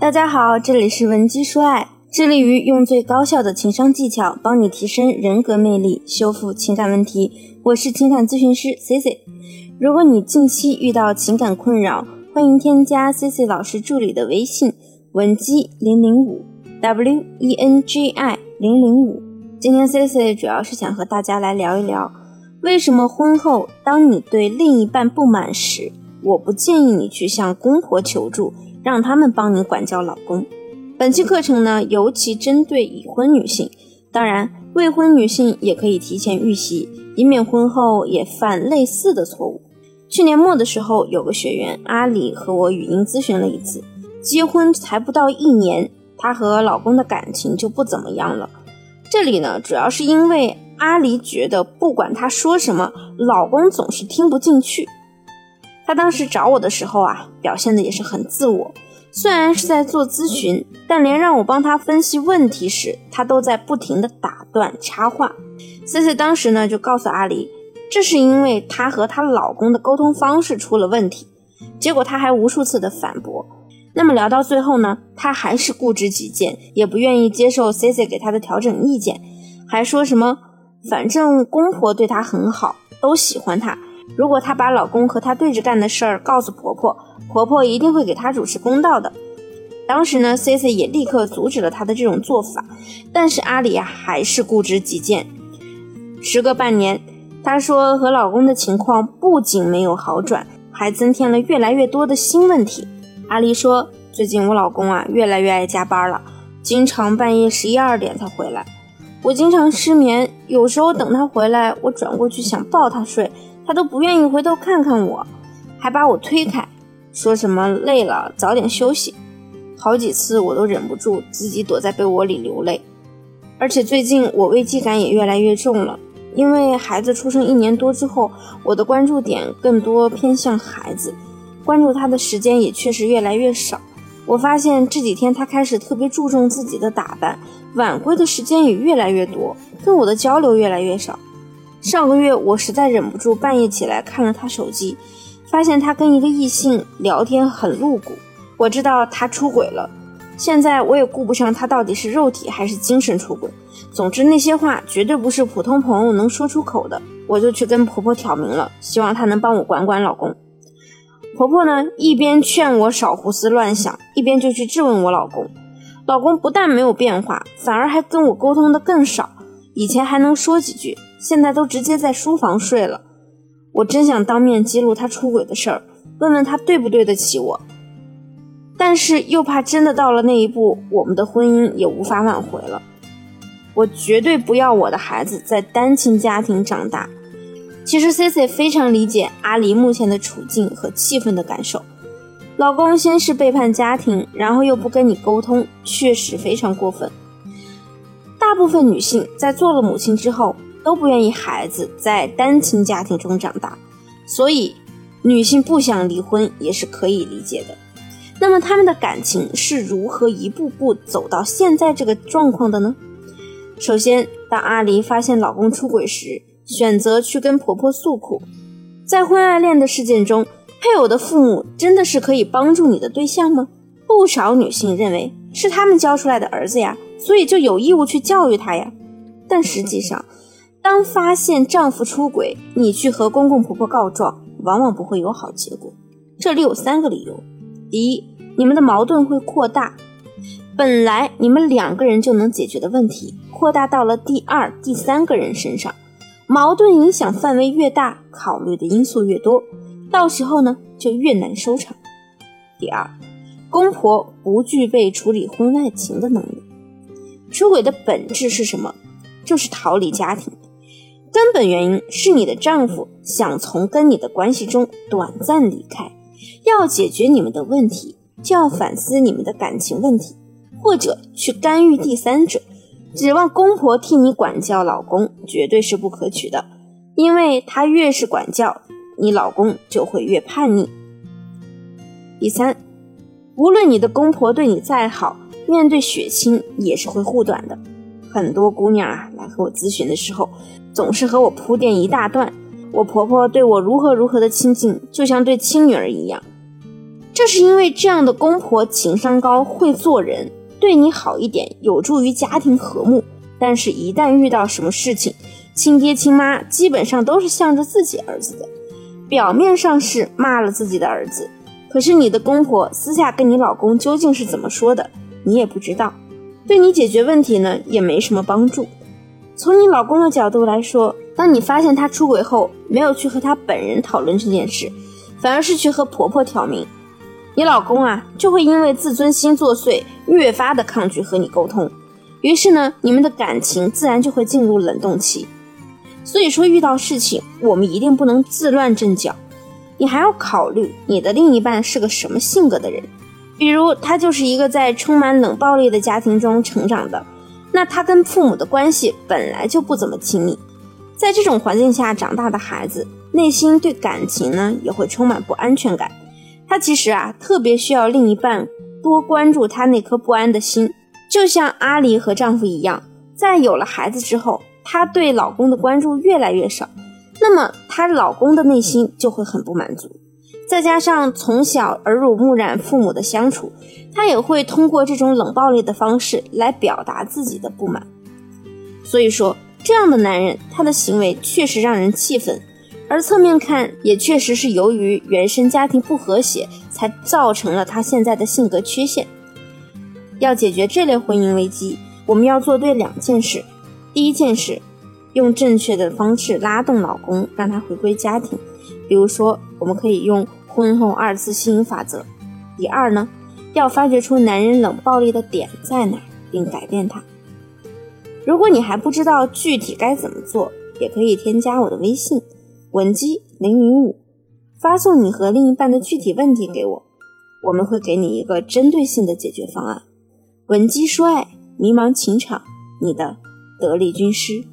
大家好，这里是文姬说爱，致力于用最高效的情商技巧帮你提升人格魅力，修复情感问题。我是情感咨询师 C C。如果你近期遇到情感困扰，欢迎添加 C C 老师助理的微信文姬零零五 W E N G I 零零五。今天 C C 主要是想和大家来聊一聊，为什么婚后当你对另一半不满时，我不建议你去向公婆求助。让他们帮你管教老公。本期课程呢，尤其针对已婚女性，当然未婚女性也可以提前预习，以免婚后也犯类似的错误。去年末的时候，有个学员阿里和我语音咨询了一次，结婚才不到一年，她和老公的感情就不怎么样了。这里呢，主要是因为阿里觉得不管她说什么，老公总是听不进去。他当时找我的时候啊，表现的也是很自我。虽然是在做咨询，但连让我帮他分析问题时，他都在不停的打断插话。C C 当时呢就告诉阿离，这是因为她和她老公的沟通方式出了问题。结果她还无数次的反驳。那么聊到最后呢，她还是固执己见，也不愿意接受 C C 给她的调整意见，还说什么反正公婆对她很好，都喜欢她。如果她把老公和她对着干的事儿告诉婆婆，婆婆一定会给她主持公道的。当时呢，Cici 也立刻阻止了她的这种做法，但是阿里啊还是固执己见。时隔半年，她说和老公的情况不仅没有好转，还增添了越来越多的新问题。阿里说，最近我老公啊越来越爱加班了，经常半夜十一二点才回来，我经常失眠，有时候等他回来，我转过去想抱他睡。他都不愿意回头看看我，还把我推开，说什么累了早点休息。好几次我都忍不住自己躲在被窝里流泪。而且最近我危机感也越来越重了，因为孩子出生一年多之后，我的关注点更多偏向孩子，关注他的时间也确实越来越少。我发现这几天他开始特别注重自己的打扮，晚归的时间也越来越多，跟我的交流越来越少。上个月我实在忍不住，半夜起来看了他手机，发现他跟一个异性聊天很露骨。我知道他出轨了，现在我也顾不上他到底是肉体还是精神出轨。总之那些话绝对不是普通朋友能说出口的，我就去跟婆婆挑明了，希望她能帮我管管老公。婆婆呢一边劝我少胡思乱想，一边就去质问我老公。老公不但没有变化，反而还跟我沟通的更少，以前还能说几句。现在都直接在书房睡了，我真想当面揭露他出轨的事儿，问问他对不对得起我，但是又怕真的到了那一步，我们的婚姻也无法挽回了。我绝对不要我的孩子在单亲家庭长大。其实 C C 非常理解阿离目前的处境和气愤的感受，老公先是背叛家庭，然后又不跟你沟通，确实非常过分。大部分女性在做了母亲之后。都不愿意孩子在单亲家庭中长大，所以女性不想离婚也是可以理解的。那么他们的感情是如何一步步走到现在这个状况的呢？首先，当阿离发现老公出轨时，选择去跟婆婆诉苦。在婚外恋的事件中，配偶的父母真的是可以帮助你的对象吗？不少女性认为是他们教出来的儿子呀，所以就有义务去教育他呀。但实际上，当发现丈夫出轨，你去和公公婆婆告状，往往不会有好结果。这里有三个理由：第一，你们的矛盾会扩大，本来你们两个人就能解决的问题，扩大到了第二、第三个人身上，矛盾影响范围越大，考虑的因素越多，到时候呢就越难收场。第二，公婆不具备处理婚外情的能力。出轨的本质是什么？就是逃离家庭。根本原因是你的丈夫想从跟你的关系中短暂离开，要解决你们的问题，就要反思你们的感情问题，或者去干预第三者，指望公婆替你管教老公，绝对是不可取的，因为他越是管教，你老公就会越叛逆。第三，无论你的公婆对你再好，面对血亲也是会护短的。很多姑娘啊，来和我咨询的时候。总是和我铺垫一大段，我婆婆对我如何如何的亲近，就像对亲女儿一样。这是因为这样的公婆情商高，会做人，对你好一点，有助于家庭和睦。但是，一旦遇到什么事情，亲爹亲妈基本上都是向着自己儿子的，表面上是骂了自己的儿子，可是你的公婆私下跟你老公究竟是怎么说的，你也不知道，对你解决问题呢也没什么帮助。从你老公的角度来说，当你发现他出轨后，没有去和他本人讨论这件事，反而是去和婆婆挑明。你老公啊，就会因为自尊心作祟，越发的抗拒和你沟通，于是呢，你们的感情自然就会进入冷冻期。所以说，遇到事情，我们一定不能自乱阵脚，你还要考虑你的另一半是个什么性格的人。比如，他就是一个在充满冷暴力的家庭中成长的，那他跟父母的关系本来就不怎么亲密，在这种环境下长大的孩子，内心对感情呢也会充满不安全感。他其实啊，特别需要另一半多关注他那颗不安的心，就像阿狸和丈夫一样，在有了孩子之后，她对老公的关注越来越少，那么她老公的内心就会很不满足。再加上从小耳濡目染父母的相处，他也会通过这种冷暴力的方式来表达自己的不满。所以说，这样的男人，他的行为确实让人气愤。而侧面看，也确实是由于原生家庭不和谐，才造成了他现在的性格缺陷。要解决这类婚姻危机，我们要做对两件事。第一件事，用正确的方式拉动老公，让他回归家庭。比如说，我们可以用婚后二次吸引法则。第二呢，要发掘出男人冷暴力的点在哪，并改变他。如果你还不知道具体该怎么做，也可以添加我的微信。文姬零零五，发送你和另一半的具体问题给我，我们会给你一个针对性的解决方案。文姬说爱，迷茫情场，你的得力军师。